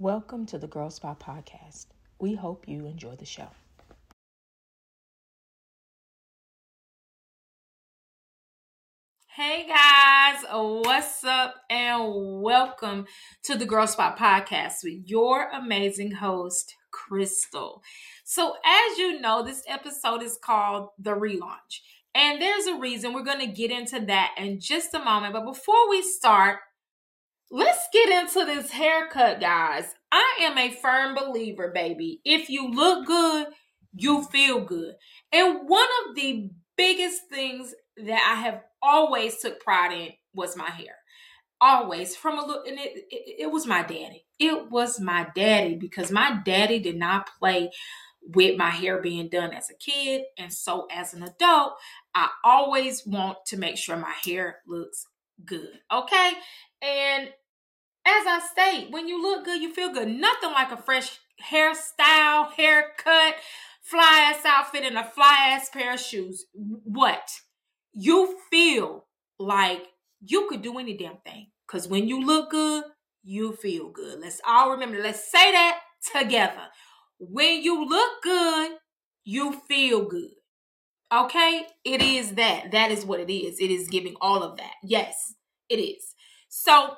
Welcome to the Girl Spot Podcast. We hope you enjoy the show. Hey guys, what's up, and welcome to the Girl Spot Podcast with your amazing host, Crystal. So, as you know, this episode is called The Relaunch, and there's a reason we're going to get into that in just a moment. But before we start, let's get into this haircut, guys. I am a firm believer, baby. If you look good, you feel good. And one of the biggest things that I have always took pride in was my hair. Always from a look, and it, it, it was my daddy. It was my daddy because my daddy did not play with my hair being done as a kid. And so as an adult, I always want to make sure my hair looks good. Okay. And as I state, when you look good, you feel good. Nothing like a fresh hairstyle, haircut, fly ass outfit, and a fly ass pair of shoes. What? You feel like you could do any damn thing. Because when you look good, you feel good. Let's all remember, let's say that together. When you look good, you feel good. Okay? It is that. That is what it is. It is giving all of that. Yes, it is. So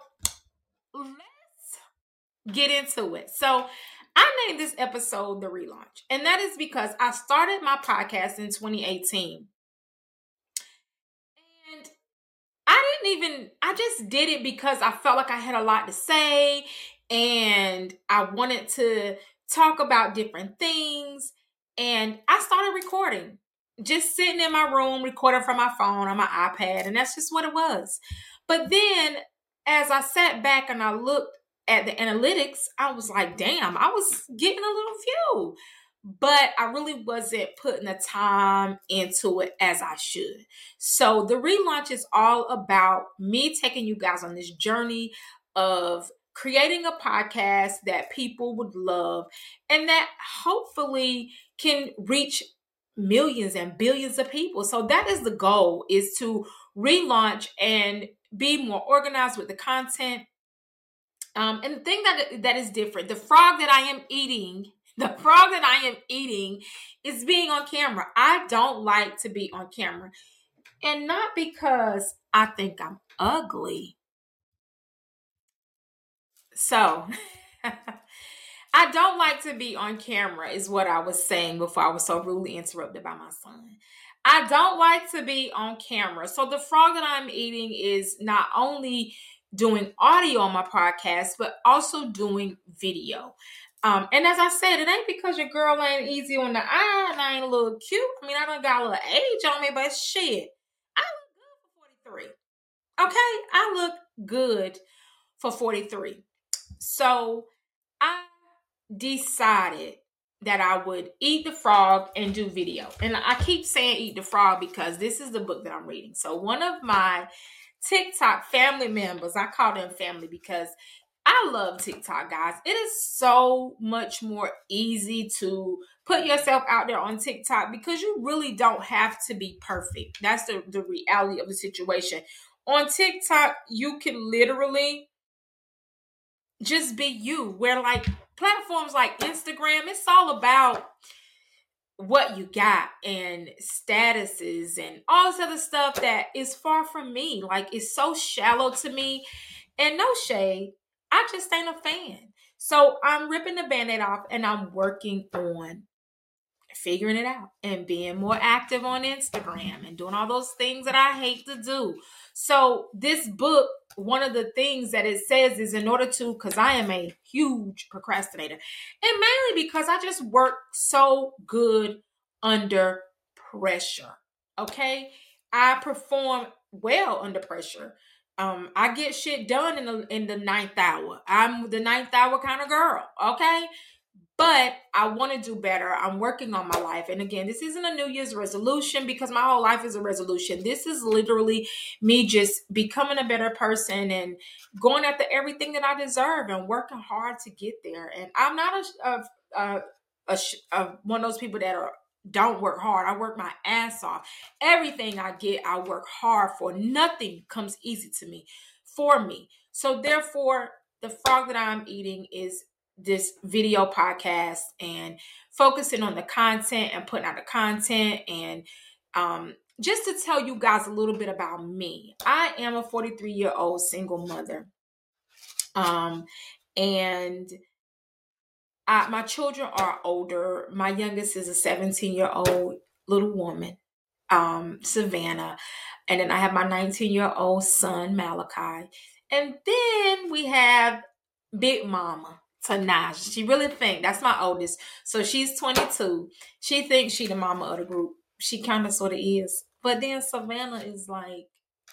let's get into it. So I named this episode The Relaunch, and that is because I started my podcast in 2018. And I didn't even, I just did it because I felt like I had a lot to say and I wanted to talk about different things. And I started recording, just sitting in my room, recording from my phone on my iPad, and that's just what it was. But then as I sat back and I looked at the analytics, I was like, damn, I was getting a little few. But I really wasn't putting the time into it as I should. So the relaunch is all about me taking you guys on this journey of creating a podcast that people would love and that hopefully can reach millions and billions of people. So that is the goal is to relaunch and be more organized with the content. Um, and the thing that that is different, the frog that I am eating, the frog that I am eating is being on camera. I don't like to be on camera. And not because I think I'm ugly. So I don't like to be on camera, is what I was saying before I was so rudely interrupted by my son. I don't like to be on camera. So the frog that I'm eating is not only doing audio on my podcast, but also doing video. Um, and as I said, it ain't because your girl ain't easy on the eye and I ain't a little cute. I mean, I don't got a little age on me, but shit, I look good for 43. Okay, I look good for 43. So I decided that I would eat the frog and do video. And I keep saying eat the frog because this is the book that I'm reading. So one of my TikTok family members, I call them family because I love TikTok, guys. It is so much more easy to put yourself out there on TikTok because you really don't have to be perfect. That's the, the reality of the situation. On TikTok, you can literally just be you. Where like platforms like Instagram, it's all about what you got and statuses and all this other stuff that is far from me. Like it's so shallow to me. And no shade, I just ain't a fan. So I'm ripping the band-aid off and I'm working on figuring it out and being more active on Instagram and doing all those things that I hate to do. So this book one of the things that it says is in order to, because I am a huge procrastinator, and mainly because I just work so good under pressure. Okay, I perform well under pressure. Um, I get shit done in the in the ninth hour. I'm the ninth hour kind of girl. Okay, but I want to do better. I'm working on my life. And again, this isn't a New Year's resolution because my whole life is a resolution. This is literally me just becoming a better person and going after everything that I deserve and working hard to get there. And I'm not a, a, a, a, one of those people that are don't work hard. I work my ass off. Everything I get, I work hard for. Nothing comes easy to me for me. So therefore, the frog that I'm eating is this video podcast and focusing on the content and putting out the content and um, just to tell you guys a little bit about me. I am a 43 year old single mother. Um, and I, my children are older. My youngest is a 17 year old little woman, um, Savannah. And then I have my 19 year old son, Malachi. And then we have Big Mama, Tanaja. She really think that's my oldest. So she's 22. She thinks she the mama of the group. She kind of sort of is. But then Savannah is like,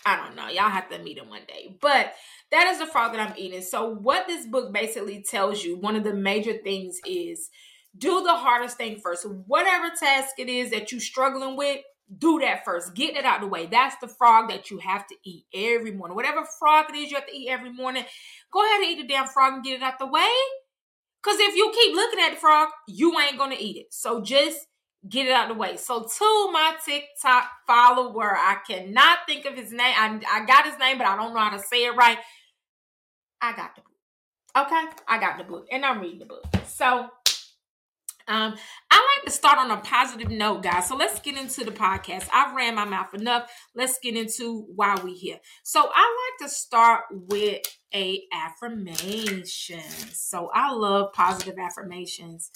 I don't know. Y'all have to meet him one day. But that is the frog that I'm eating. So what this book basically tells you, one of the major things is do the hardest thing first. Whatever task it is that you're struggling with, do that first. Get it out the way. That's the frog that you have to eat every morning. Whatever frog it is you have to eat every morning, go ahead and eat the damn frog and get it out the way. Because if you keep looking at the frog, you ain't going to eat it. So just get it out of the way. So to my TikTok follower, I cannot think of his name. I, I got his name, but I don't know how to say it right. I got the book. Okay, I got the book, and I'm reading the book. So um, I like to start on a positive note, guys. So let's get into the podcast. I've ran my mouth enough. Let's get into why we here. So I like to start with a affirmation. So I love positive affirmations,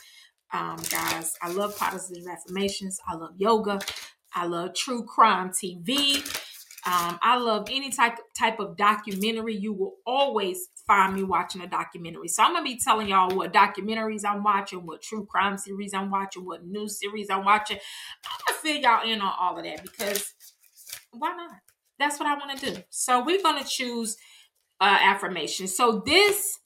um, guys. I love positive affirmations. I love yoga. I love true crime TV. Um, I love any type type of documentary. You will always find me watching a documentary. So I'm gonna be telling y'all what documentaries I'm watching, what true crime series I'm watching, what news series I'm watching. I'm gonna fill y'all in on all of that because why not? That's what I want to do. So we're gonna choose uh, affirmation. So this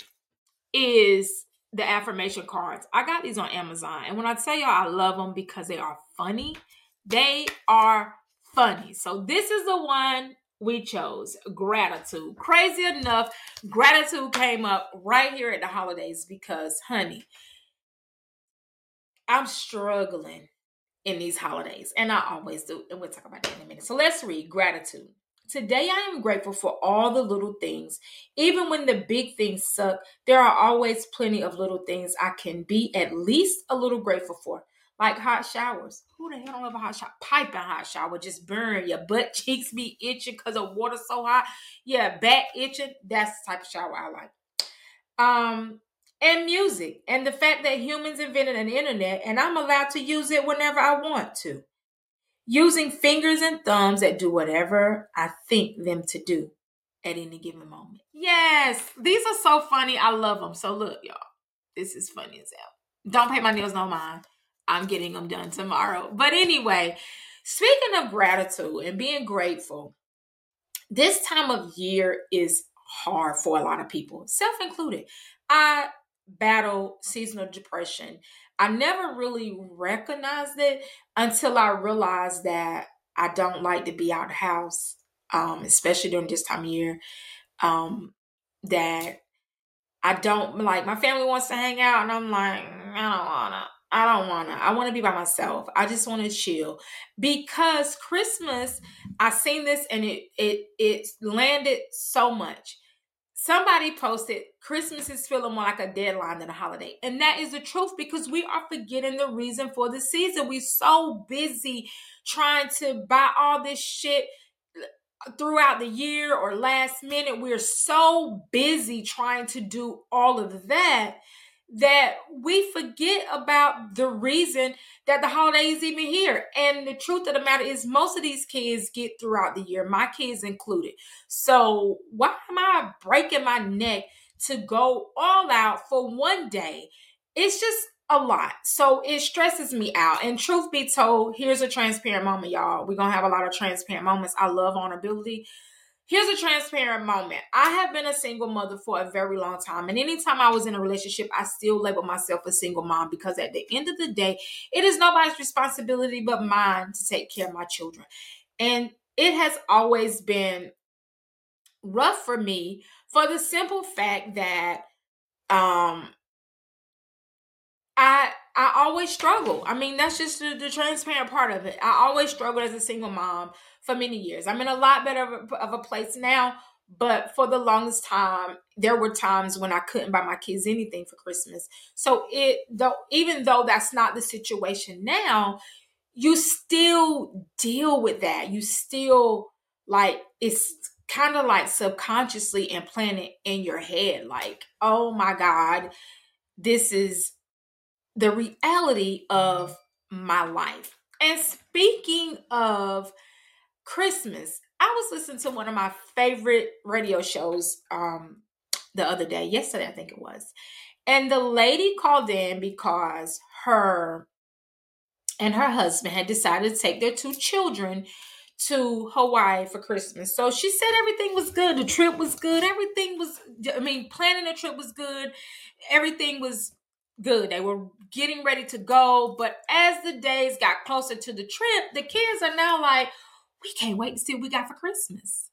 is the affirmation cards. I got these on Amazon, and when I tell y'all I love them because they are funny, they are funny. So this is the one we chose gratitude. Crazy enough, gratitude came up right here at the holidays because, honey, I'm struggling in these holidays, and I always do. And we'll talk about that in a minute. So let's read gratitude. Today, I am grateful for all the little things. Even when the big things suck, there are always plenty of little things I can be at least a little grateful for like hot showers. Who the hell don't love a hot shower? Piping hot shower just burn your butt cheeks be itching because the water's so hot. Yeah, back itching. That's the type of shower I like. Um, and music and the fact that humans invented an internet and I'm allowed to use it whenever I want to. Using fingers and thumbs that do whatever I think them to do at any given moment. Yes, these are so funny. I love them. So look, y'all, this is funny as hell. Don't pay my nails no mind. I'm getting them done tomorrow. But anyway, speaking of gratitude and being grateful, this time of year is hard for a lot of people, self included. I battle seasonal depression. I never really recognized it until I realized that I don't like to be out of house, um, especially during this time of year. Um, that I don't like my family wants to hang out, and I'm like, I don't wanna. I don't wanna. I wanna be by myself. I just wanna chill. Because Christmas, I seen this and it it it landed so much. Somebody posted Christmas is feeling more like a deadline than a holiday. And that is the truth because we are forgetting the reason for the season. We're so busy trying to buy all this shit uh, throughout the year or last minute. We're so busy trying to do all of that that we forget about the reason that the holiday is even here. And the truth of the matter is, most of these kids get throughout the year, my kids included. So, why am I breaking my neck to go all out for one day? It's just a lot. So, it stresses me out. And truth be told, here's a transparent moment, y'all. We're going to have a lot of transparent moments. I love vulnerability. Here's a transparent moment. I have been a single mother for a very long time. And anytime I was in a relationship, I still label myself a single mom because at the end of the day, it is nobody's responsibility but mine to take care of my children. And it has always been rough for me for the simple fact that um I I always struggle. I mean, that's just the, the transparent part of it. I always struggled as a single mom for many years. I'm in a lot better of a, of a place now, But for the longest time, there were times when I couldn't buy my kids anything for Christmas. So it though even though that's not the situation now, you still deal with that. You still like it's kind of like subconsciously implanted in your head like, "Oh my god, this is the reality of my life." And speaking of Christmas, I was listening to one of my favorite radio shows um the other day, yesterday I think it was. And the lady called in because her and her husband had decided to take their two children to Hawaii for Christmas. So she said everything was good. The trip was good. Everything was, I mean, planning the trip was good. Everything was good. They were getting ready to go. But as the days got closer to the trip, the kids are now like, we can't wait to see what we got for Christmas.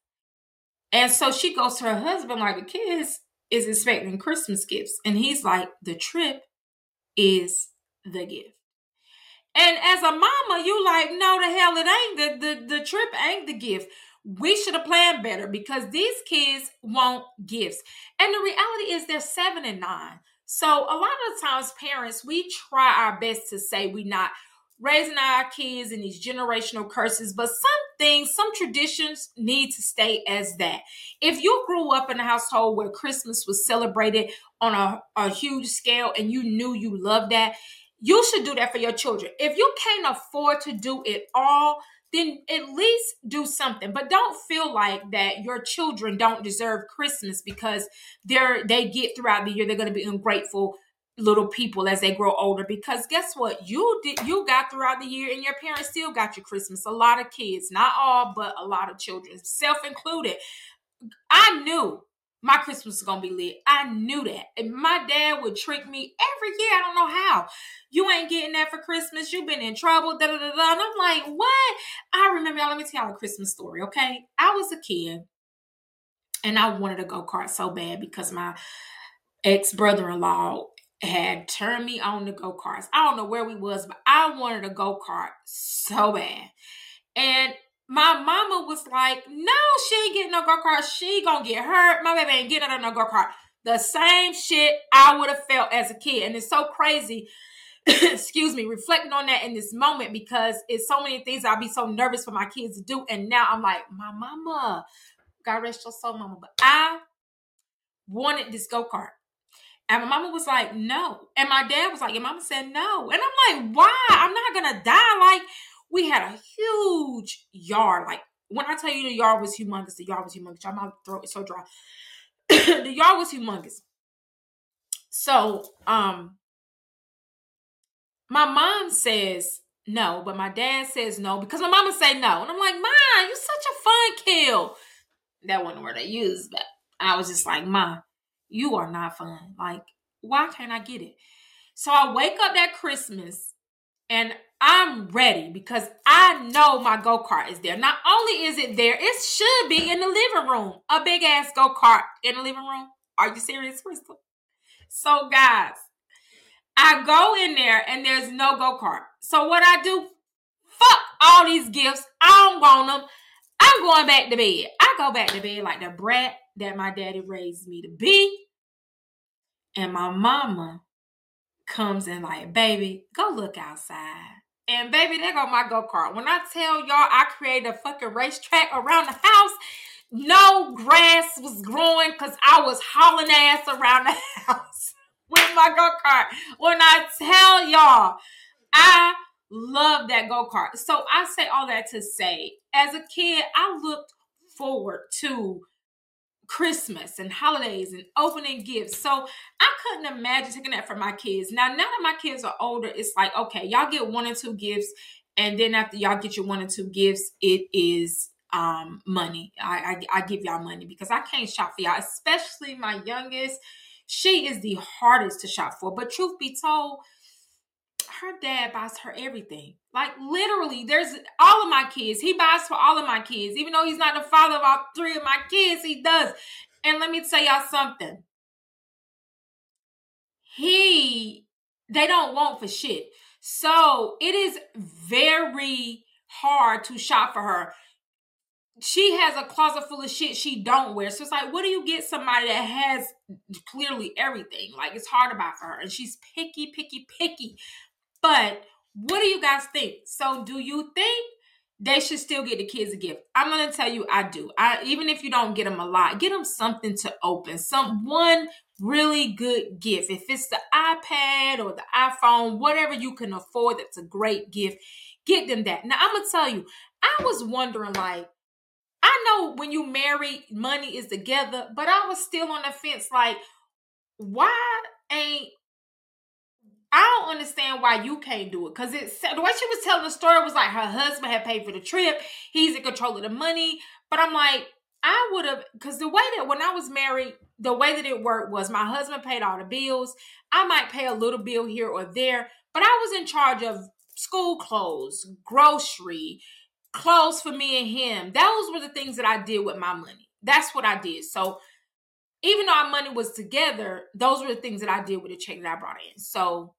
And so she goes to her husband, like, the kids is expecting Christmas gifts. And he's like, the trip is the gift. And as a mama, you like, no, the hell it ain't. The, the, the trip ain't the gift. We should have planned better because these kids want gifts. And the reality is they're seven and nine. So a lot of times, parents, we try our best to say we not raising our kids in these generational curses, but some things, some traditions need to stay as that. If you grew up in a household where Christmas was celebrated on a, a huge scale and you knew you loved that, you should do that for your children. If you can't afford to do it all, then at least do something. But don't feel like that your children don't deserve Christmas because they're they get throughout the year they're going to be ungrateful little people as they grow older because guess what? You did you got throughout the year and your parents still got you christmas. A lot of kids not all but a lot of children self included. I knew my christmas was gonna be lit. I knew that. And my dad would trick me every year i don't know how. You ain't getting that for christmas. You've been in trouble da, da, da, da. and i'm like what? I remember y'all let me tell y'all a christmas story okay? I was a kid and i wanted a go-kart so bad because my ex brother-in-law had turned me on to go karts. I don't know where we was, but I wanted a go kart so bad. And my mama was like, "No, she ain't getting no go kart. She gonna get hurt. My baby ain't getting on no go kart." The same shit I would have felt as a kid, and it's so crazy. excuse me, reflecting on that in this moment because it's so many things I'd be so nervous for my kids to do, and now I'm like, my mama, God rest your soul, mama, but I wanted this go kart. And my mama was like, no. And my dad was like, your mama said no. And I'm like, why? I'm not gonna die. Like, we had a huge yard. Like, when I tell you the yard was humongous, the yard was humongous. Y'all, my throat is so dry. the yard was humongous. So, um, my mom says no, but my dad says no because my mama say no. And I'm like, Mom, you're such a fun kill. That wasn't the word I used, but I was just like, Mom, you are not fun. Like, why can't I get it? So I wake up that Christmas and I'm ready because I know my go kart is there. Not only is it there, it should be in the living room. A big ass go kart in the living room. Are you serious, Crystal? So, guys, I go in there and there's no go kart. So, what I do? Fuck all these gifts. I don't want them. I'm going back to bed. I go back to bed like the brat that my daddy raised me to be. And my mama comes in like, baby, go look outside. And baby, there go my go-kart. When I tell y'all I created a fucking racetrack around the house, no grass was growing because I was hauling ass around the house with my go-kart. When I tell y'all, I love that go-kart. So I say all that to say, as a kid, I looked forward to Christmas and holidays and opening gifts. So I couldn't imagine taking that for my kids. Now, now that my kids are older, it's like, okay, y'all get one or two gifts. And then after y'all get your one or two gifts, it is um money. I, I, I give y'all money because I can't shop for y'all, especially my youngest. She is the hardest to shop for. But truth be told, her dad buys her everything. Like literally, there's all of my kids. He buys for all of my kids. Even though he's not the father of all three of my kids, he does. And let me tell y'all something. He they don't want for shit. So it is very hard to shop for her. she has a closet full of shit she don't wear. So it's like, what do you get somebody that has clearly everything? Like it's hard to buy for her. And she's picky, picky, picky. But what do you guys think? So do you think they should still get the kids a gift. I'm gonna tell you, I do. I even if you don't get them a lot, get them something to open. Some one really good gift. If it's the iPad or the iPhone, whatever you can afford, that's a great gift. Get them that. Now I'm gonna tell you, I was wondering like. I know when you marry, money is together, but I was still on the fence like, why ain't I don't understand why you can't do it. Cause it's the way she was telling the story was like her husband had paid for the trip. He's in control of the money. But I'm like, I would have because the way that when I was married, the way that it worked was my husband paid all the bills. I might pay a little bill here or there, but I was in charge of school clothes, grocery, clothes for me and him. Those were the things that I did with my money. That's what I did. So even though our money was together, those were the things that I did with the check that I brought in. So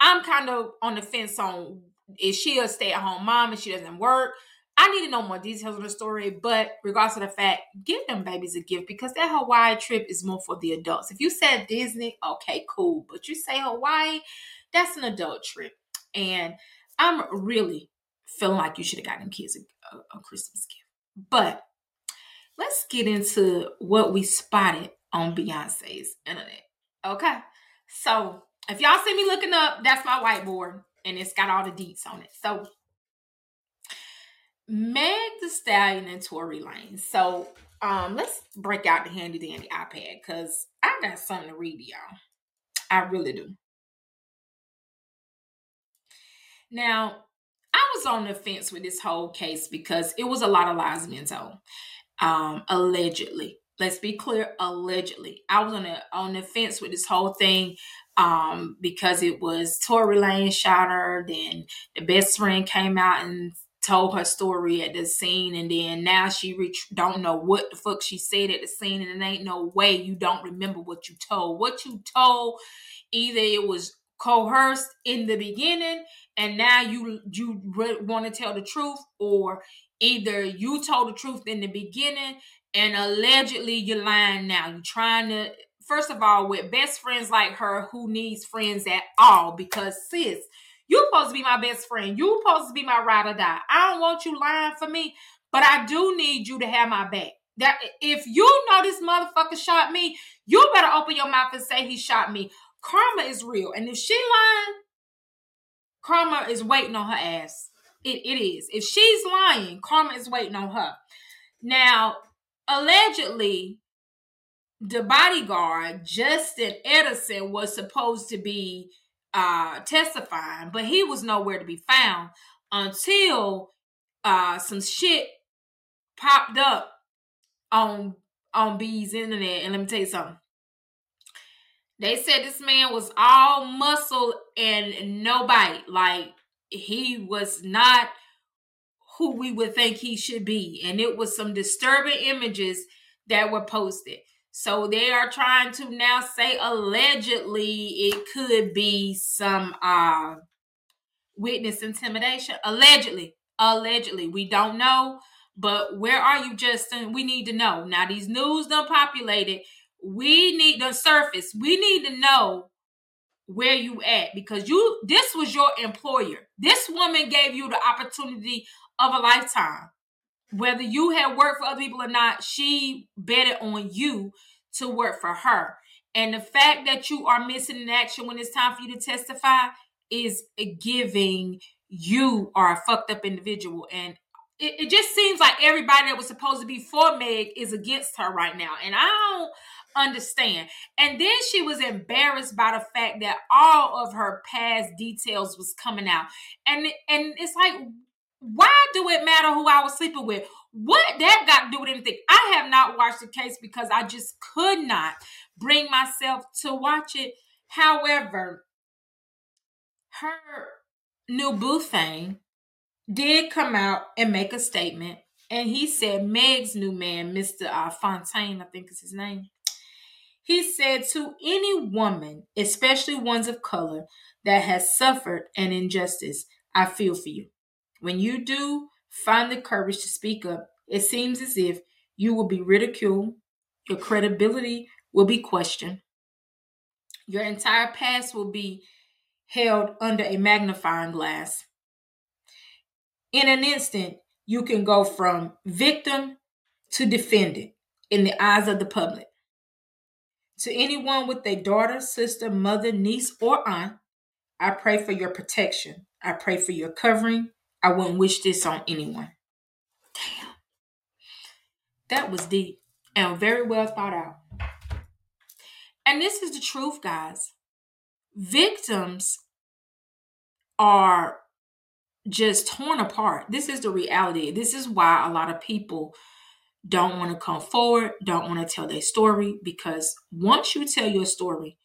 I'm kind of on the fence on is she a stay at home mom and she doesn't work? I need to know more details of the story, but regardless of the fact, give them babies a gift because that Hawaii trip is more for the adults. If you said Disney, okay, cool. But you say Hawaii, that's an adult trip. And I'm really feeling like you should have gotten kids a, a, a Christmas gift. But let's get into what we spotted on Beyonce's internet. Okay. So if y'all see me looking up, that's my whiteboard and it's got all the deets on it. So Meg the Stallion and Tory Lanez. So um let's break out the handy dandy iPad because I got something to read y'all. I really do. Now, I was on the fence with this whole case because it was a lot of lies being told. Um, allegedly. Let's be clear, allegedly. I was on the on the fence with this whole thing um, because it was Tory Lanez shot her. Then the best friend came out and told her story at the scene, and then now she reach, don't know what the fuck she said at the scene, and it ain't no way you don't remember what you told. What you told, either it was coerced in the beginning, and now you you re- want to tell the truth, or either you told the truth in the beginning and allegedly you're lying now. You're trying to first of all, with best friends like her, who needs friends at all? Because sis, you supposed to be my best friend. You supposed to be my ride or die. I don't want you lying for me, but I do need you to have my back. That if you know this motherfucker shot me, you better open your mouth and say he shot me. Karma is real, and if she lying, karma is waiting on her ass. It, it is. If she's lying, karma is waiting on her. Now, allegedly, the bodyguard, Justin Edison, was supposed to be uh, testifying, but he was nowhere to be found until uh, some shit popped up on on B's internet. And let me tell you something. They said this man was all muscle and no bite. Like he was not who we would think he should be. And it was some disturbing images that were posted. So they are trying to now say allegedly it could be some uh witness intimidation. Allegedly. Allegedly. We don't know. But where are you, Justin? We need to know. Now these news done populated. We need the surface. We need to know where you at because you this was your employer. This woman gave you the opportunity of a lifetime whether you had worked for other people or not, she betted on you to work for her. And the fact that you are missing in action when it's time for you to testify is giving you are a fucked up individual. And it, it just seems like everybody that was supposed to be for Meg is against her right now. And I don't understand. And then she was embarrassed by the fact that all of her past details was coming out. And and it's like why do it matter who I was sleeping with? What that got to do with anything? I have not watched the case because I just could not bring myself to watch it. However, her new boo thing did come out and make a statement. And he said Meg's new man, Mr. Uh, Fontaine, I think is his name. He said to any woman, especially ones of color, that has suffered an injustice, I feel for you. When you do find the courage to speak up, it seems as if you will be ridiculed, your credibility will be questioned, your entire past will be held under a magnifying glass. In an instant, you can go from victim to defendant in the eyes of the public. To anyone with a daughter, sister, mother, niece, or aunt, I pray for your protection. I pray for your covering. I wouldn't wish this on anyone. Damn. That was deep and very well thought out. And this is the truth, guys. Victims are just torn apart. This is the reality. This is why a lot of people don't want to come forward, don't want to tell their story, because once you tell your story,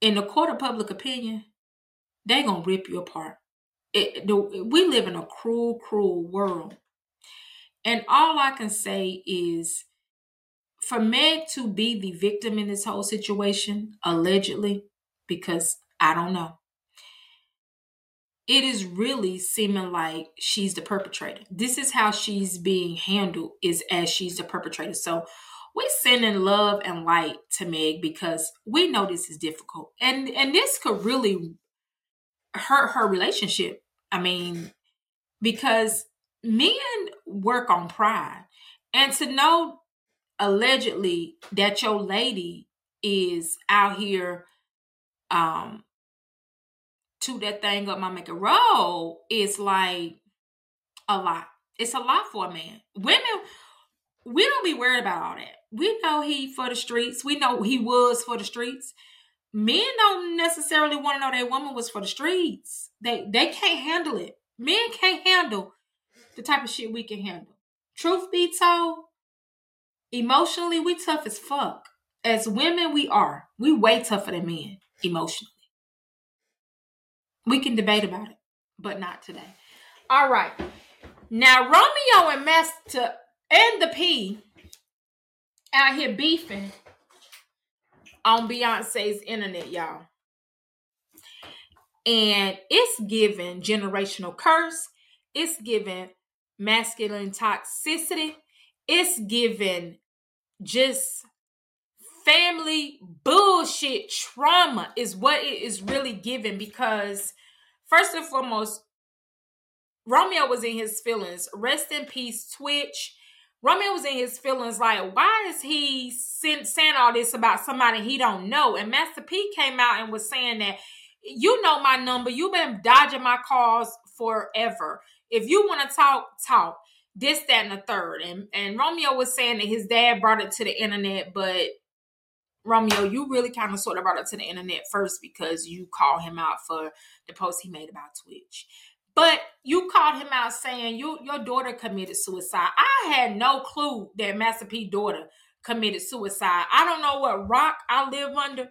in the court of public opinion, they're going to rip you apart. It, the, we live in a cruel, cruel world. And all I can say is for Meg to be the victim in this whole situation, allegedly, because I don't know, it is really seeming like she's the perpetrator. This is how she's being handled, is as she's the perpetrator. So we sending love and light to Meg because we know this is difficult. And and this could really hurt her relationship. I mean, because men work on pride. And to know allegedly that your lady is out here um to that thing up my make a roll is like a lot. It's a lot for a man. Women, we don't be worried about all that. We know he for the streets. We know he was for the streets. Men don't necessarily want to know that woman was for the streets. They they can't handle it. Men can't handle the type of shit we can handle. Truth be told, emotionally we tough as fuck. As women, we are. We way tougher than men emotionally. We can debate about it, but not today. All right. Now Romeo and Master and the P out here beefing on Beyonce's internet, y'all. And it's given generational curse. It's given masculine toxicity. It's given just family bullshit trauma is what it is really given because First and foremost, Romeo was in his feelings. Rest in peace, Twitch. Romeo was in his feelings like, why is he saying all this about somebody he don't know? And Master P came out and was saying that, you know my number. You've been dodging my calls forever. If you want to talk, talk. This, that, and the third. And and Romeo was saying that his dad brought it to the internet, but Romeo, you really kind of sort of brought it to the internet first because you called him out for the post he made about Twitch. But you called him out saying you your daughter committed suicide. I had no clue that Master P daughter committed suicide. I don't know what rock I live under.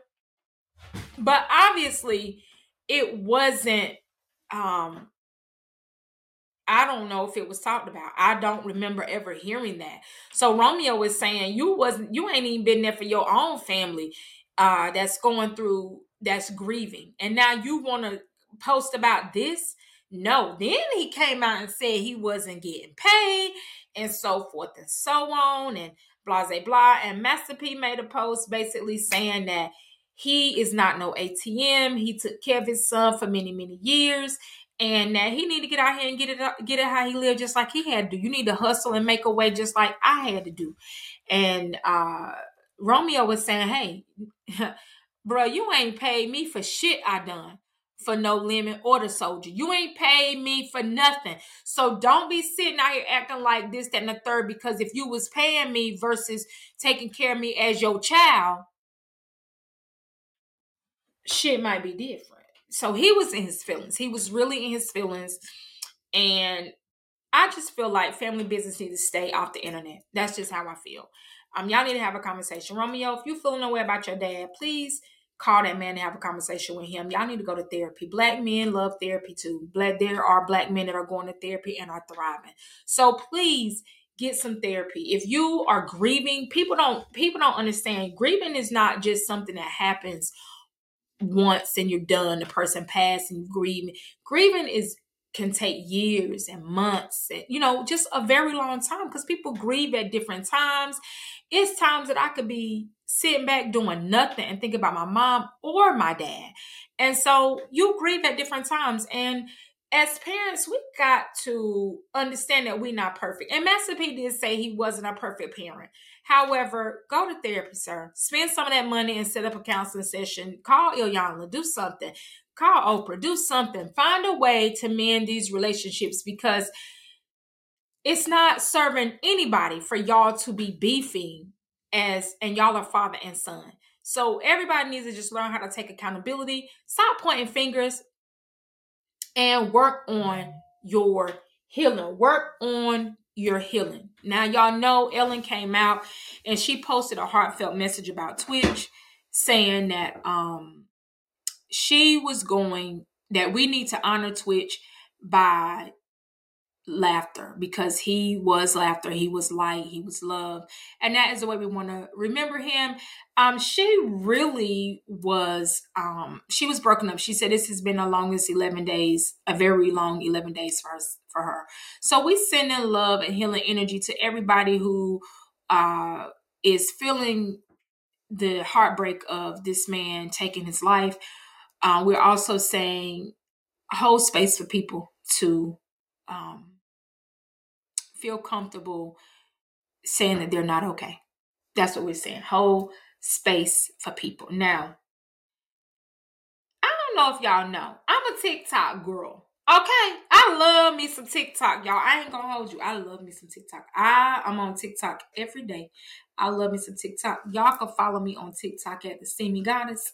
But obviously it wasn't um I don't know if it was talked about. I don't remember ever hearing that. So Romeo was saying you wasn't you ain't even been there for your own family uh that's going through that's grieving. And now you want to post about this? No. Then he came out and said he wasn't getting paid and so forth and so on and blah blah blah. And Master P made a post basically saying that he is not no ATM. He took care of his son for many, many years and that he need to get out here and get it get it how he lived just like he had to. You need to hustle and make a way just like I had to do. And uh Romeo was saying, "Hey, bro, you ain't paid me for shit I done." For no limit or the soldier. You ain't paid me for nothing. So don't be sitting out here acting like this, that, and the third, because if you was paying me versus taking care of me as your child, shit might be different so he was in his feelings. He was really in his feelings. And I just feel like family business needs to stay off the internet. That's just how I feel. Um, y'all need to have a conversation. Romeo, if you feeling no way about your dad, please call that man and have a conversation with him. Y'all need to go to therapy. Black men love therapy too. Black there are black men that are going to therapy and are thriving. So please get some therapy. If you are grieving, people don't people don't understand. Grieving is not just something that happens once and you're done. The person passed and grieving. Grieving is can take years and months and you know just a very long time because people grieve at different times it's times that i could be sitting back doing nothing and think about my mom or my dad and so you grieve at different times and as parents, we got to understand that we're not perfect. And Master P did say he wasn't a perfect parent. However, go to therapy, sir. Spend some of that money and set up a counseling session. Call Iyanla, do something. Call Oprah, do something. Find a way to mend these relationships because it's not serving anybody for y'all to be beefing as and y'all are father and son. So everybody needs to just learn how to take accountability. Stop pointing fingers and work on your healing. Work on your healing. Now, y'all know Ellen came out and she posted a heartfelt message about Twitch saying that um she was going that we need to honor Twitch by laughter because he was laughter he was light he was love and that is the way we want to remember him. Um she really was um she was broken up. She said this has been the longest 11 days a very long 11 days for us for her. So we send in love and healing energy to everybody who uh is feeling the heartbreak of this man taking his life. Uh, we're also saying hold space for people to um feel comfortable saying that they're not okay. That's what we're saying. Whole space for people. Now, I don't know if y'all know, I'm a TikTok girl. Okay, I love me some TikTok, y'all. I ain't gonna hold you. I love me some TikTok. I am on TikTok every day. I love me some TikTok. Y'all can follow me on TikTok at the Steamy Goddess.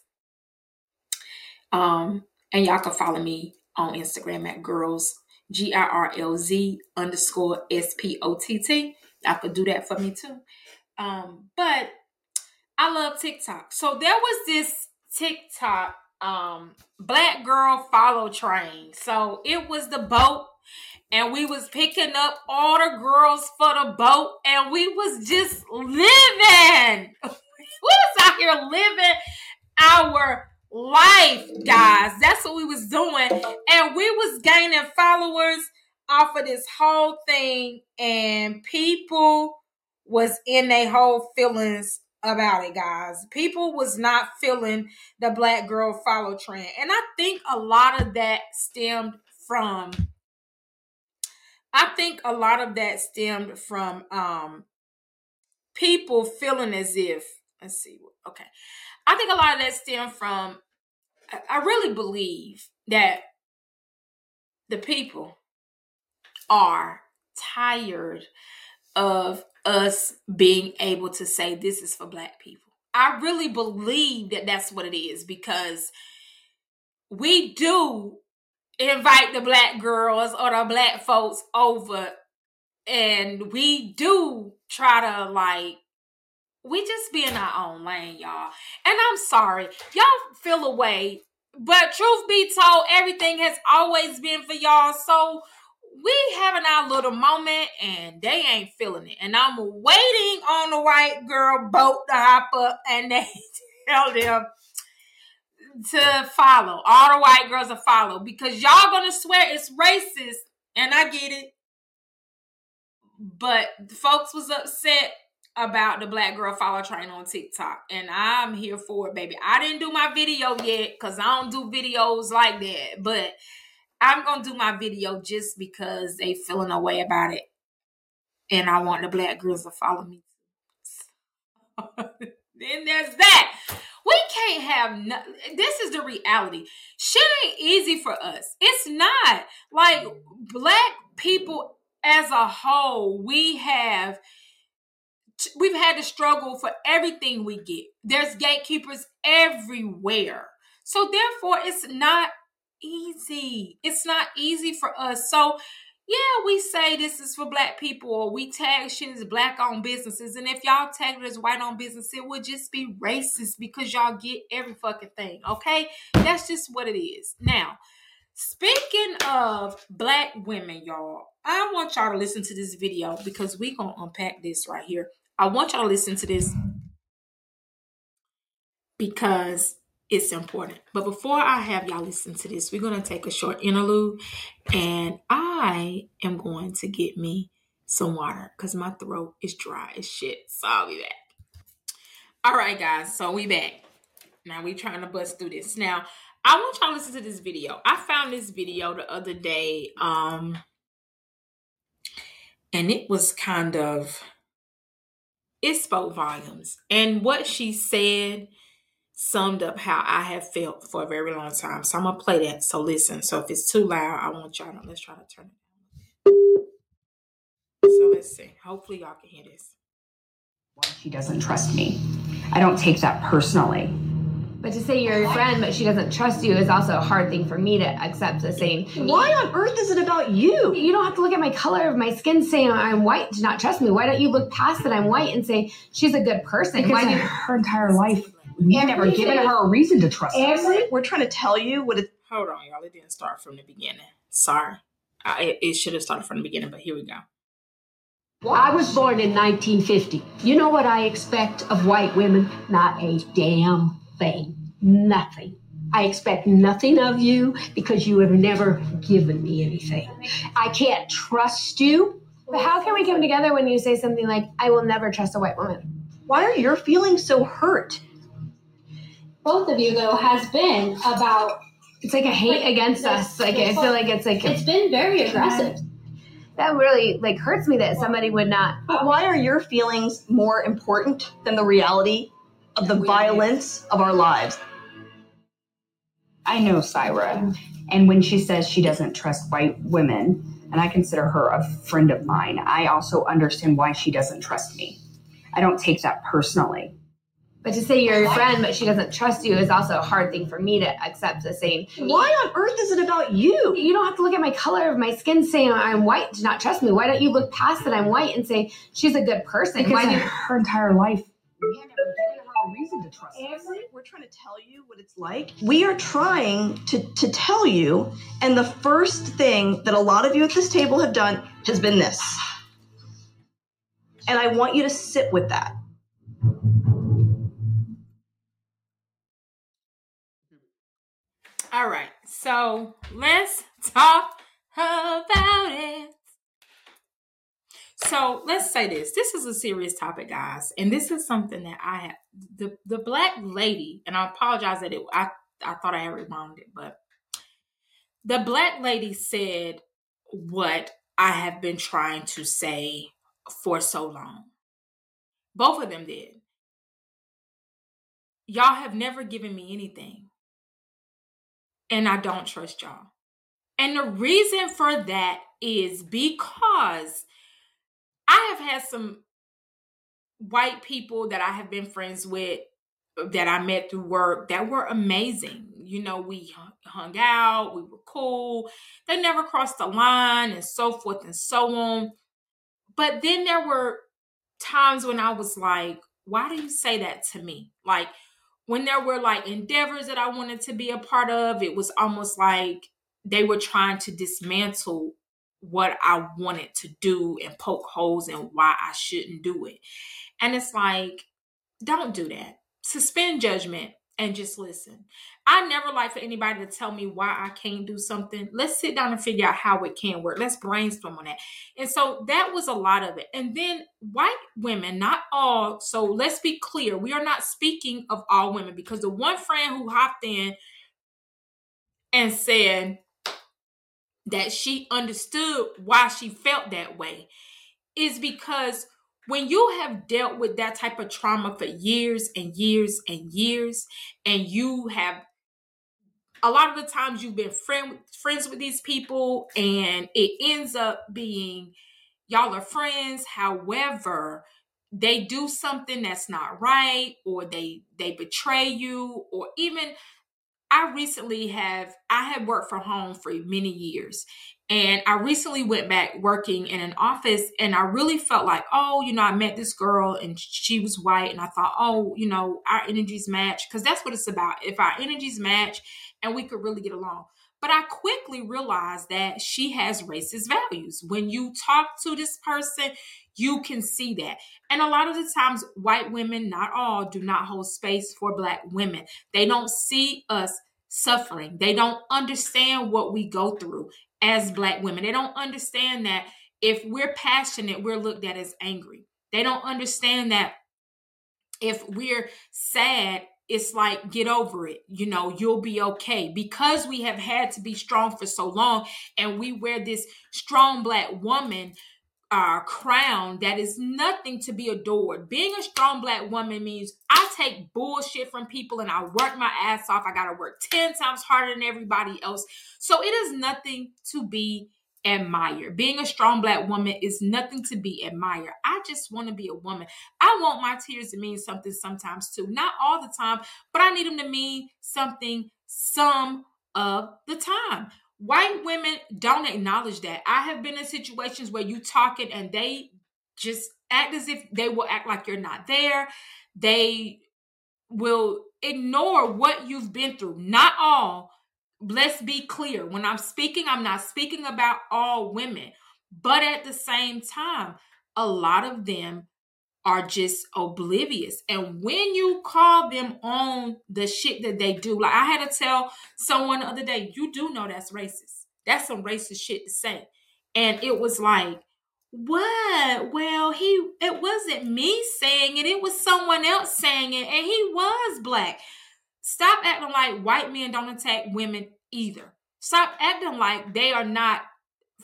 Um, and y'all can follow me on Instagram at girls G I R L Z underscore S P O T T. Y'all could do that for me too. Um, but I love TikTok. So there was this TikTok um black girl follow train. So it was the boat and we was picking up all the girls for the boat and we was just living. we was out here living our life, guys. That's what we was doing. And we was gaining followers off of this whole thing. And people was in their whole feelings about it, guys. People was not feeling the black girl follow trend. And I think a lot of that stemmed from I think a lot of that stemmed from um people feeling as if let's see okay I think a lot of that stemmed from I really believe that the people are tired of us being able to say this is for black people. I really believe that that's what it is because we do invite the black girls or the black folks over and we do try to like we just be in our own lane, y'all. And I'm sorry, y'all feel away. But truth be told, everything has always been for y'all. So we having our little moment and they ain't feeling it. And I'm waiting on the white girl boat to hop up and they tell them to follow. All the white girls to follow because y'all gonna swear it's racist. And I get it. But the folks was upset about the black girl follow train on TikTok, and I'm here for it, baby. I didn't do my video yet because I don't do videos like that, but I'm gonna do my video just because they feeling a way about it, and I want the black girls to follow me. then there's that. We can't have no, this is the reality. Shit ain't easy for us. It's not like black people as a whole. We have we've had to struggle for everything we get. There's gatekeepers everywhere. So therefore it's not easy. It's not easy for us. So yeah, we say this is for black people or we tag shit as black owned businesses. And if y'all tag it as white owned business, it would just be racist because y'all get every fucking thing. Okay? That's just what it is. Now, speaking of black women, y'all, I want y'all to listen to this video because we gonna unpack this right here. I want y'all to listen to this because it's important. But before I have y'all listen to this, we're going to take a short interlude and I am going to get me some water because my throat is dry as shit. So I'll be back. All right, guys. So we back. Now we trying to bust through this. Now, I want y'all to listen to this video. I found this video the other day. Um, and it was kind of it spoke volumes. And what she said summed up how I have felt for a very long time. So I'm gonna play that. So listen. So if it's too loud, I want y'all to let's try to turn it down. So let's see. Hopefully y'all can hear this. She doesn't trust me. I don't take that personally. But to say you're your friend, but she doesn't trust you is also a hard thing for me to accept the same. Why on earth is it about you? You don't have to look at my color of my skin saying I'm white to not trust me. Why don't you look past that I'm white and say she's a good person? Because Why do you, her entire life, we've never given her a reason to trust us. We're trying to tell you what it. Hold on, y'all. It didn't start from the beginning. Sorry. I, it, it should have started from the beginning, but here we go. I was born in 1950. You know what I expect of white women? Not a damn thing. Nothing. I expect nothing of you because you have never given me anything. I can't trust you. but how can we come together when you say something like, I will never trust a white woman? Why are your feelings so hurt? both of you though has been about It's like a hate Like, against us. Like I feel like it's like it's been very aggressive. that really like hurts me that somebody would not. But why are your feelings more important than the reality of the violence of our lives? I know Syra, and when she says she doesn't trust white women, and I consider her a friend of mine, I also understand why she doesn't trust me. I don't take that personally. But to say you're your friend, but she doesn't trust you is also a hard thing for me to accept the same. Why on earth is it about you? You don't have to look at my color of my skin saying I'm white to not trust me. Why don't you look past that I'm white and say she's a good person? Because Why do you, her entire life, we've never given her a reason to trust us. We're trying to tell you what it's like. We are trying to, to tell you, and the first thing that a lot of you at this table have done has been this. And I want you to sit with that. All right. So let's talk about it. So let's say this. This is a serious topic, guys. And this is something that I have the, the black lady, and I apologize that it I, I thought I had it, but the black lady said what I have been trying to say for so long. Both of them did. Y'all have never given me anything and I don't trust y'all. And the reason for that is because I have had some white people that I have been friends with that I met through work that were amazing. You know, we hung out, we were cool. They never crossed the line and so forth and so on. But then there were times when I was like, why do you say that to me? Like, when there were like endeavors that I wanted to be a part of, it was almost like they were trying to dismantle what I wanted to do and poke holes in why I shouldn't do it. And it's like, don't do that. Suspend judgment and just listen. I never like for anybody to tell me why I can't do something. Let's sit down and figure out how it can work. Let's brainstorm on that. And so that was a lot of it. And then white women, not all, so let's be clear. We are not speaking of all women because the one friend who hopped in and said that she understood why she felt that way is because when you have dealt with that type of trauma for years and years and years, and you have a lot of the times you've been friend, friends with these people, and it ends up being y'all are friends. However, they do something that's not right, or they they betray you, or even I recently have I had worked from home for many years and I recently went back working in an office and I really felt like, oh, you know, I met this girl and she was white and I thought, oh, you know, our energies match because that's what it's about. If our energies match and we could really get along. But I quickly realized that she has racist values. When you talk to this person, you can see that. And a lot of the times, white women, not all, do not hold space for black women. They don't see us suffering. They don't understand what we go through as black women. They don't understand that if we're passionate, we're looked at as angry. They don't understand that if we're sad, it's like get over it you know you'll be okay because we have had to be strong for so long and we wear this strong black woman uh, crown that is nothing to be adored. Being a strong black woman means I take bullshit from people and I work my ass off. I got to work 10 times harder than everybody else. So it is nothing to be admired. Being a strong black woman is nothing to be admired. I just want to be a woman. I want my tears to mean something sometimes too. Not all the time, but I need them to mean something some of the time. White women don't acknowledge that. I have been in situations where you talking and they just act as if they will act like you're not there. They will ignore what you've been through. Not all. Let's be clear. When I'm speaking, I'm not speaking about all women. But at the same time, a lot of them are just oblivious. And when you call them on the shit that they do, like I had to tell someone the other day, you do know that's racist. That's some racist shit to say. And it was like, what? Well, he it wasn't me saying it, it was someone else saying it, and he was black. Stop acting like white men don't attack women either. Stop acting like they are not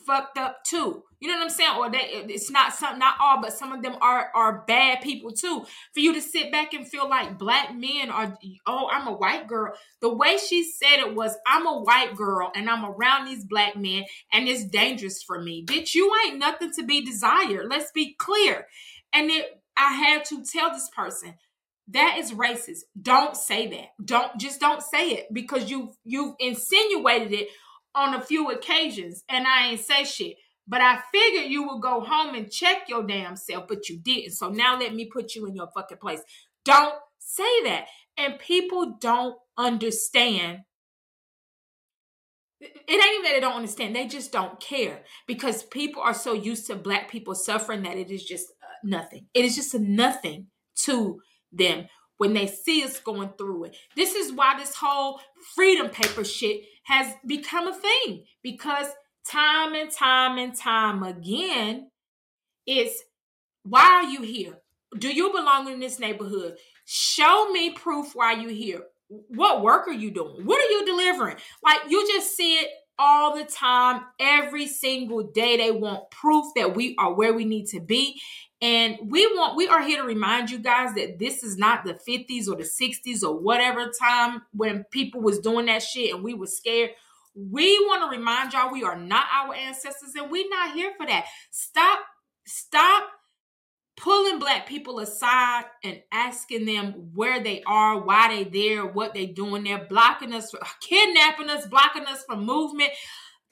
fucked up too. You know what I'm saying? Or they it's not some not all, but some of them are are bad people too. For you to sit back and feel like black men are oh, I'm a white girl. The way she said it was, I'm a white girl and I'm around these black men and it's dangerous for me. Bitch, you ain't nothing to be desired. Let's be clear. And it I had to tell this person that is racist. Don't say that. Don't just don't say it because you you've insinuated it on a few occasions and I ain't say shit. But I figured you would go home and check your damn self, but you didn't. So now let me put you in your fucking place. Don't say that. And people don't understand. It ain't even that they don't understand. They just don't care because people are so used to black people suffering that it is just uh, nothing. It is just nothing to them when they see us going through it. This is why this whole freedom paper shit has become a thing because time and time and time again, it's why are you here? Do you belong in this neighborhood? Show me proof why you're here. What work are you doing? What are you delivering? Like you just see it all the time, every single day. They want proof that we are where we need to be. And we want, we are here to remind you guys that this is not the 50s or the 60s or whatever time when people was doing that shit and we were scared. We want to remind y'all we are not our ancestors and we're not here for that. Stop, stop pulling black people aside and asking them where they are, why they there, what they doing there, blocking us, kidnapping us, blocking us from movement,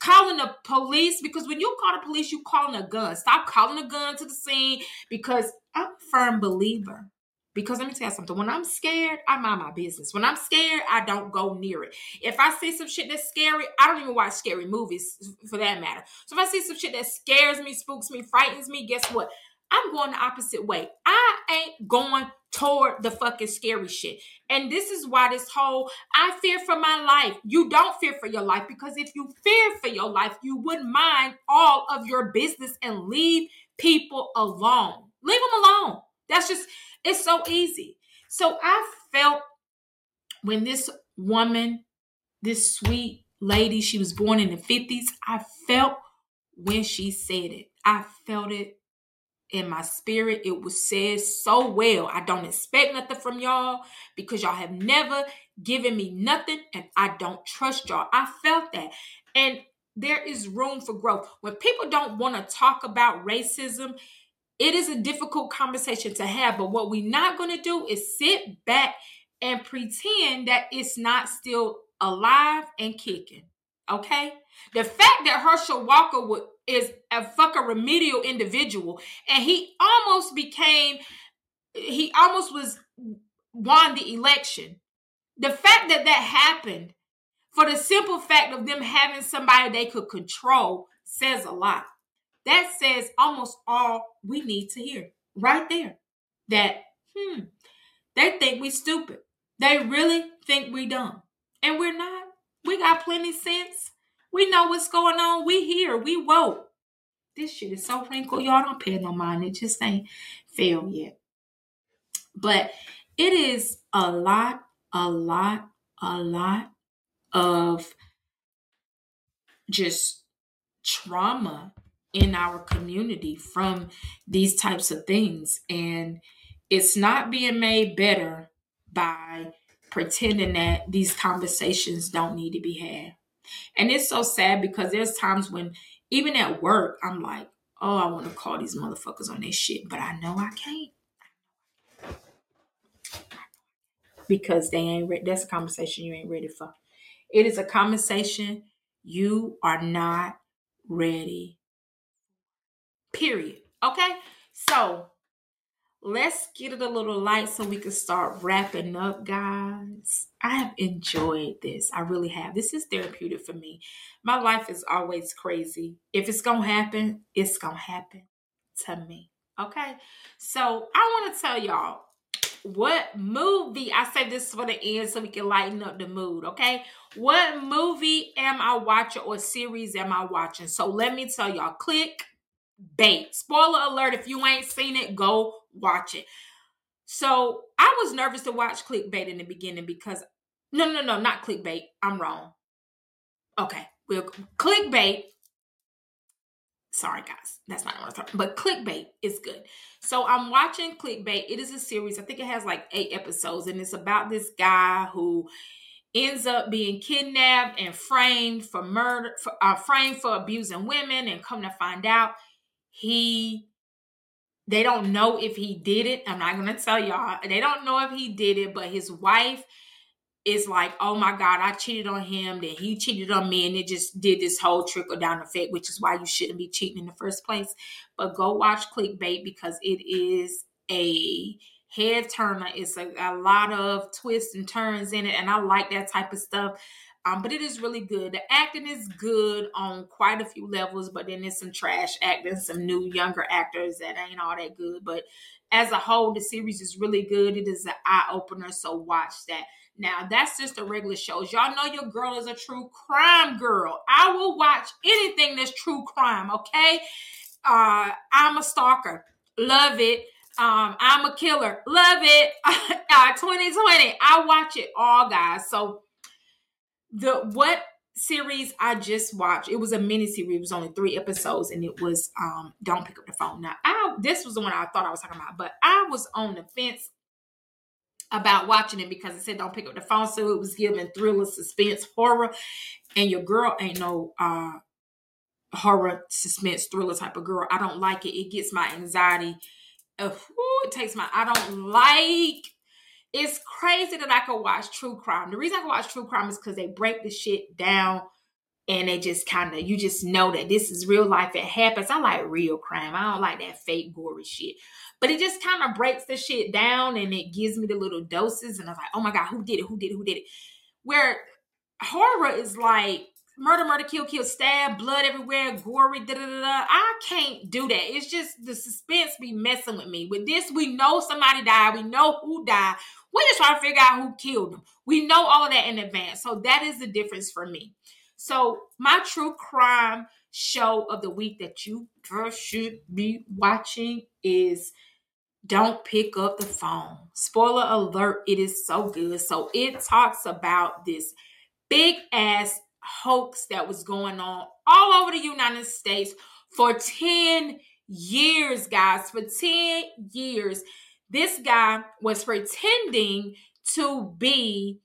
calling the police because when you call the police, you calling a gun. Stop calling a gun to the scene because I'm a firm believer because let me tell you something. When I'm scared, I mind my business. When I'm scared, I don't go near it. If I see some shit that's scary, I don't even watch scary movies for that matter. So if I see some shit that scares me, spooks me, frightens me, guess what? I'm going the opposite way. I ain't going toward the fucking scary shit. And this is why this whole I fear for my life. You don't fear for your life because if you fear for your life, you wouldn't mind all of your business and leave people alone. Leave them alone. That's just it's so easy. So I felt when this woman, this sweet lady, she was born in the 50s, I felt when she said it. I felt it in my spirit. It was said so well. I don't expect nothing from y'all because y'all have never given me nothing and I don't trust y'all. I felt that. And there is room for growth. When people don't want to talk about racism, it is a difficult conversation to have, but what we're not going to do is sit back and pretend that it's not still alive and kicking. Okay? The fact that Herschel Walker would, is a fucking remedial individual and he almost became, he almost was won the election. The fact that that happened for the simple fact of them having somebody they could control says a lot. That says almost all we need to hear right there. That, hmm, they think we stupid. They really think we dumb. And we're not. We got plenty sense. We know what's going on. We here. We woke. This shit is so wrinkled. Y'all don't pay no mind. It just ain't failed yet. But it is a lot, a lot, a lot of just trauma in our community from these types of things. And it's not being made better by pretending that these conversations don't need to be had. And it's so sad because there's times when, even at work, I'm like, oh, I want to call these motherfuckers on their shit, but I know I can't. Because they ain't ready. That's a conversation you ain't ready for. It is a conversation you are not ready. Period. Okay? So let's get it a little light so we can start wrapping up, guys. I have enjoyed this. I really have. This is therapeutic for me. My life is always crazy. If it's going to happen, it's going to happen to me. Okay? So I want to tell y'all what movie I say this for the end so we can lighten up the mood, okay? What movie am I watching or series am I watching? So let me tell y'all, click bait. Spoiler alert, if you ain't seen it, go watch it. So I was nervous to watch clickbait in the beginning because no, no, no, not clickbait. I'm wrong. Okay, we'll clickbait. Sorry, guys, that's not what I'm talking. About. But clickbait is good. So I'm watching clickbait. It is a series. I think it has like eight episodes, and it's about this guy who ends up being kidnapped and framed for murder, for, uh, framed for abusing women, and come to find out he they don't know if he did it. I'm not gonna tell y'all. They don't know if he did it, but his wife is like, oh my God, I cheated on him, then he cheated on me, and it just did this whole trickle down effect, which is why you shouldn't be cheating in the first place. But go watch clickbait because it is a head turner. It's a, a lot of twists and turns in it, and I like that type of stuff. Um, but it is really good. The acting is good on quite a few levels, but then there's some trash acting, some new younger actors that ain't all that good. But as a whole, the series is really good. It is an eye opener, so watch that. Now that's just the regular shows. Y'all know your girl is a true crime girl. I will watch anything that's true crime. Okay, uh, I'm a stalker. Love it. Um, I'm a killer. Love it. uh, 2020. I watch it all, guys. So the what series I just watched, it was a mini series. It was only three episodes, and it was um Don't Pick Up the Phone. Now, I this was the one I thought I was talking about, but I was on the fence about watching it because it said don't pick up the phone. So it was giving thriller, suspense, horror. And your girl ain't no uh horror, suspense, thriller type of girl. I don't like it. It gets my anxiety. Uh, whew, it takes my I don't like it's crazy that I could watch true crime. The reason I can watch true crime is because they break the shit down and they just kind of you just know that this is real life. It happens. I like real crime. I don't like that fake gory shit. But it just kind of breaks the shit down and it gives me the little doses. And I was like, oh my God, who did it? Who did it? Who did it? Where horror is like murder, murder, kill, kill, stab, blood everywhere, gory, da da da. I can't do that. It's just the suspense be messing with me. With this, we know somebody died. We know who died. We just try to figure out who killed them. We know all that in advance. So that is the difference for me. So my true crime show of the week that you should be watching is don't pick up the phone. Spoiler alert, it is so good. So it talks about this big ass hoax that was going on all over the United States for 10 years, guys. For 10 years, this guy was pretending to be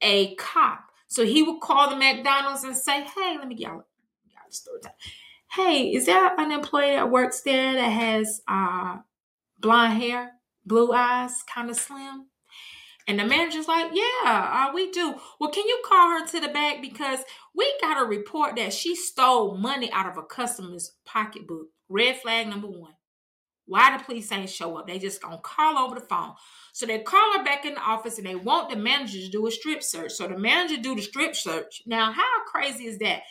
a cop. So he would call the McDonald's and say, Hey, let me get y'all, y'all story time. Hey, is there an employee that works there that has uh blonde hair, blue eyes, kind of slim? And the manager's like, Yeah, uh, we do. Well, can you call her to the back? Because we got a report that she stole money out of a customer's pocketbook. Red flag number one. Why the police ain't show up? They just gonna call over the phone. So they call her back in the office and they want the manager to do a strip search. So the manager do the strip search. Now, how crazy is that?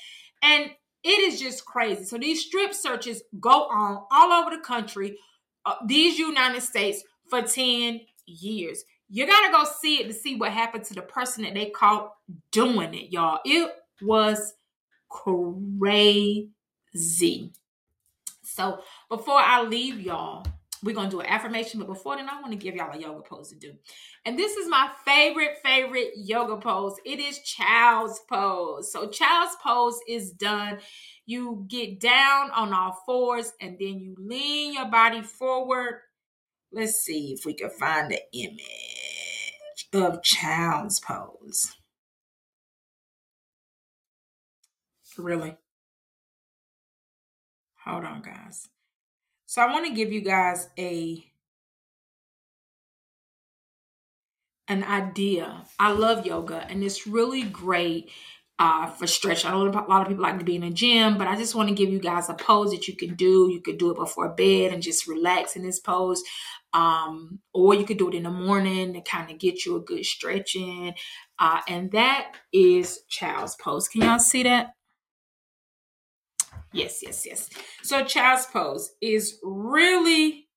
And it is just crazy. So these strip searches go on all over the country, uh, these United States for 10 years. You got to go see it to see what happened to the person that they caught doing it, y'all. It was crazy. So before I leave y'all, we're to do an affirmation. But before then, I want to give y'all a yoga pose to do. And this is my favorite, favorite yoga pose. It is child's pose. So, child's pose is done. You get down on all fours and then you lean your body forward. Let's see if we can find the image of child's pose. Really? Hold on, guys. So I want to give you guys a an idea. I love yoga and it's really great uh, for stretch. I know a lot of people like to be in a gym, but I just want to give you guys a pose that you can do. You could do it before bed and just relax in this pose. Um, or you could do it in the morning to kind of get you a good stretch in. Uh, and that is child's pose. Can y'all see that? Yes, yes, yes. So child's pose is really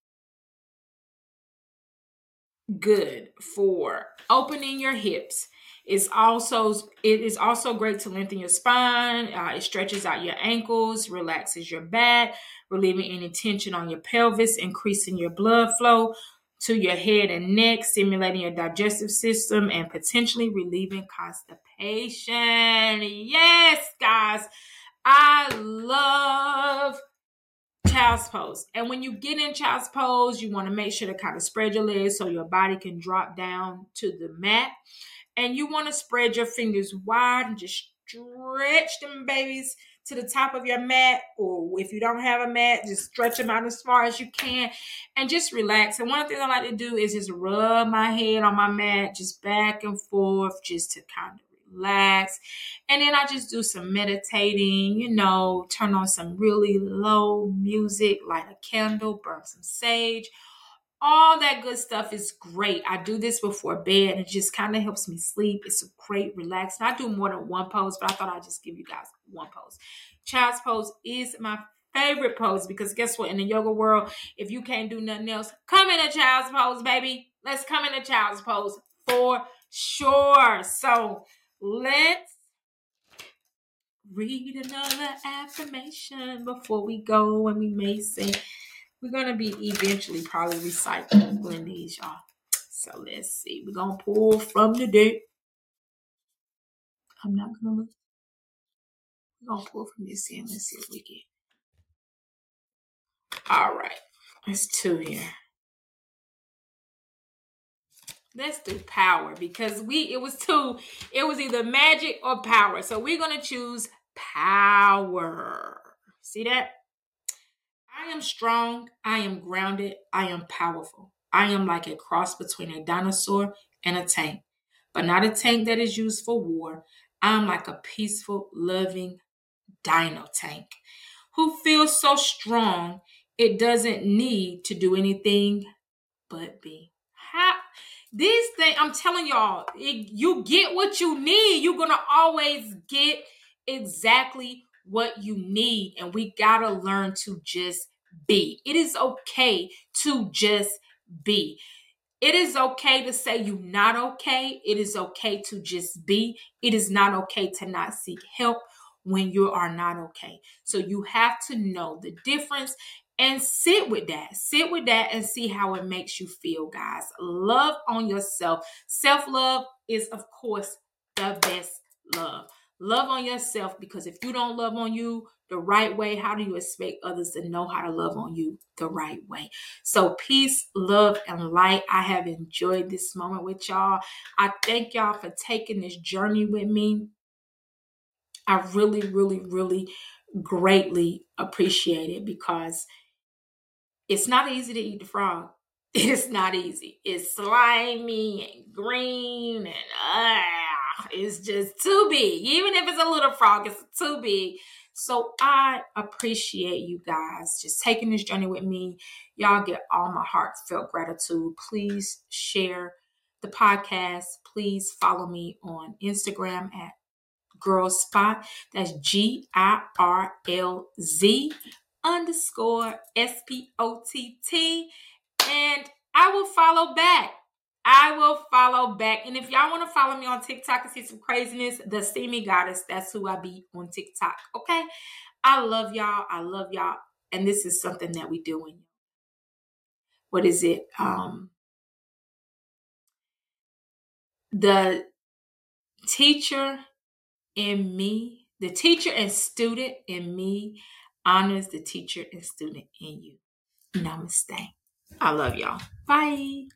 good for opening your hips. It's also it is also great to lengthen your spine. Uh, it stretches out your ankles, relaxes your back, relieving any tension on your pelvis, increasing your blood flow to your head and neck, stimulating your digestive system, and potentially relieving constipation. Yes, guys. I love child's pose. And when you get in child's pose, you want to make sure to kind of spread your legs so your body can drop down to the mat. And you want to spread your fingers wide and just stretch them babies to the top of your mat. Or if you don't have a mat, just stretch them out as far as you can and just relax. And one thing I like to do is just rub my head on my mat, just back and forth, just to kind of relax. And then I just do some meditating, you know, turn on some really low music, light a candle, burn some sage. All that good stuff is great. I do this before bed and it just kind of helps me sleep. It's a great relax. And I do more than one pose, but I thought I'd just give you guys one pose. Child's pose is my favorite pose because guess what? In the yoga world, if you can't do nothing else, come in a child's pose, baby. Let's come in a child's pose for sure. So let's read another affirmation before we go and we may say we're gonna be eventually probably recycling these y'all. So let's see. We're gonna pull from the deck i'm not gonna look. We're gonna pull from this end. Let's see if we get all right. There's two here. Let's do power because we it was two. It was either magic or power. So we're to choose power. See that i am strong i am grounded i am powerful i am like a cross between a dinosaur and a tank but not a tank that is used for war i'm like a peaceful loving dino tank who feels so strong it doesn't need to do anything but be how these things, I'm telling y'all, it, you get what you need. You're going to always get exactly what you need. And we got to learn to just be. It is okay to just be. It is okay to say you're not okay. It is okay to just be. It is not okay to not seek help when you are not okay. So you have to know the difference and sit with that. Sit with that and see how it makes you feel, guys. Love on yourself. Self love is, of course, the best love. Love on yourself because if you don't love on you the right way, how do you expect others to know how to love on you the right way? So, peace, love, and light. I have enjoyed this moment with y'all. I thank y'all for taking this journey with me. I really, really, really greatly appreciate it because it's not easy to eat the frog. It's not easy. It's slimy and green and uh, is just too big. Even if it's a little frog, it's too big. So I appreciate you guys just taking this journey with me. Y'all get all my heartfelt gratitude. Please share the podcast. Please follow me on Instagram at Girl Spot. That's G I R L Z underscore S P O T T. And I will follow back. I will follow back. And if y'all want to follow me on TikTok and see some craziness, the Steamy Goddess, that's who I be on TikTok. Okay. I love y'all. I love y'all. And this is something that we doing. What is it? Um the teacher in me, the teacher and student in me honors the teacher and student in you. Namaste. I love y'all. Bye.